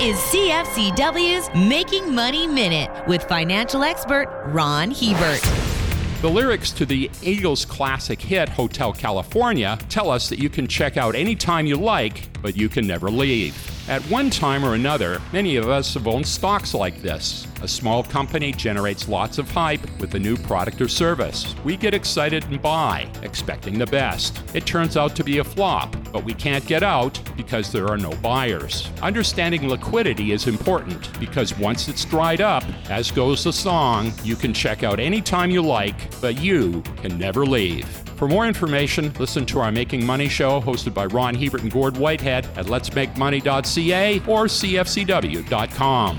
is CFCW's Making Money Minute with financial expert Ron Hebert. The lyrics to the Eagles' classic hit, Hotel California, tell us that you can check out anytime you like, but you can never leave. At one time or another, many of us have owned stocks like this. A small company generates lots of hype with a new product or service. We get excited and buy, expecting the best. It turns out to be a flop, but we can't get out because there are no buyers. Understanding liquidity is important because once it's dried up, as goes the song, you can check out anytime you like, but you can never leave. For more information, listen to our Making Money show hosted by Ron Hebert and Gord Whitehead at letsmakemoney.ca or cfcw.com.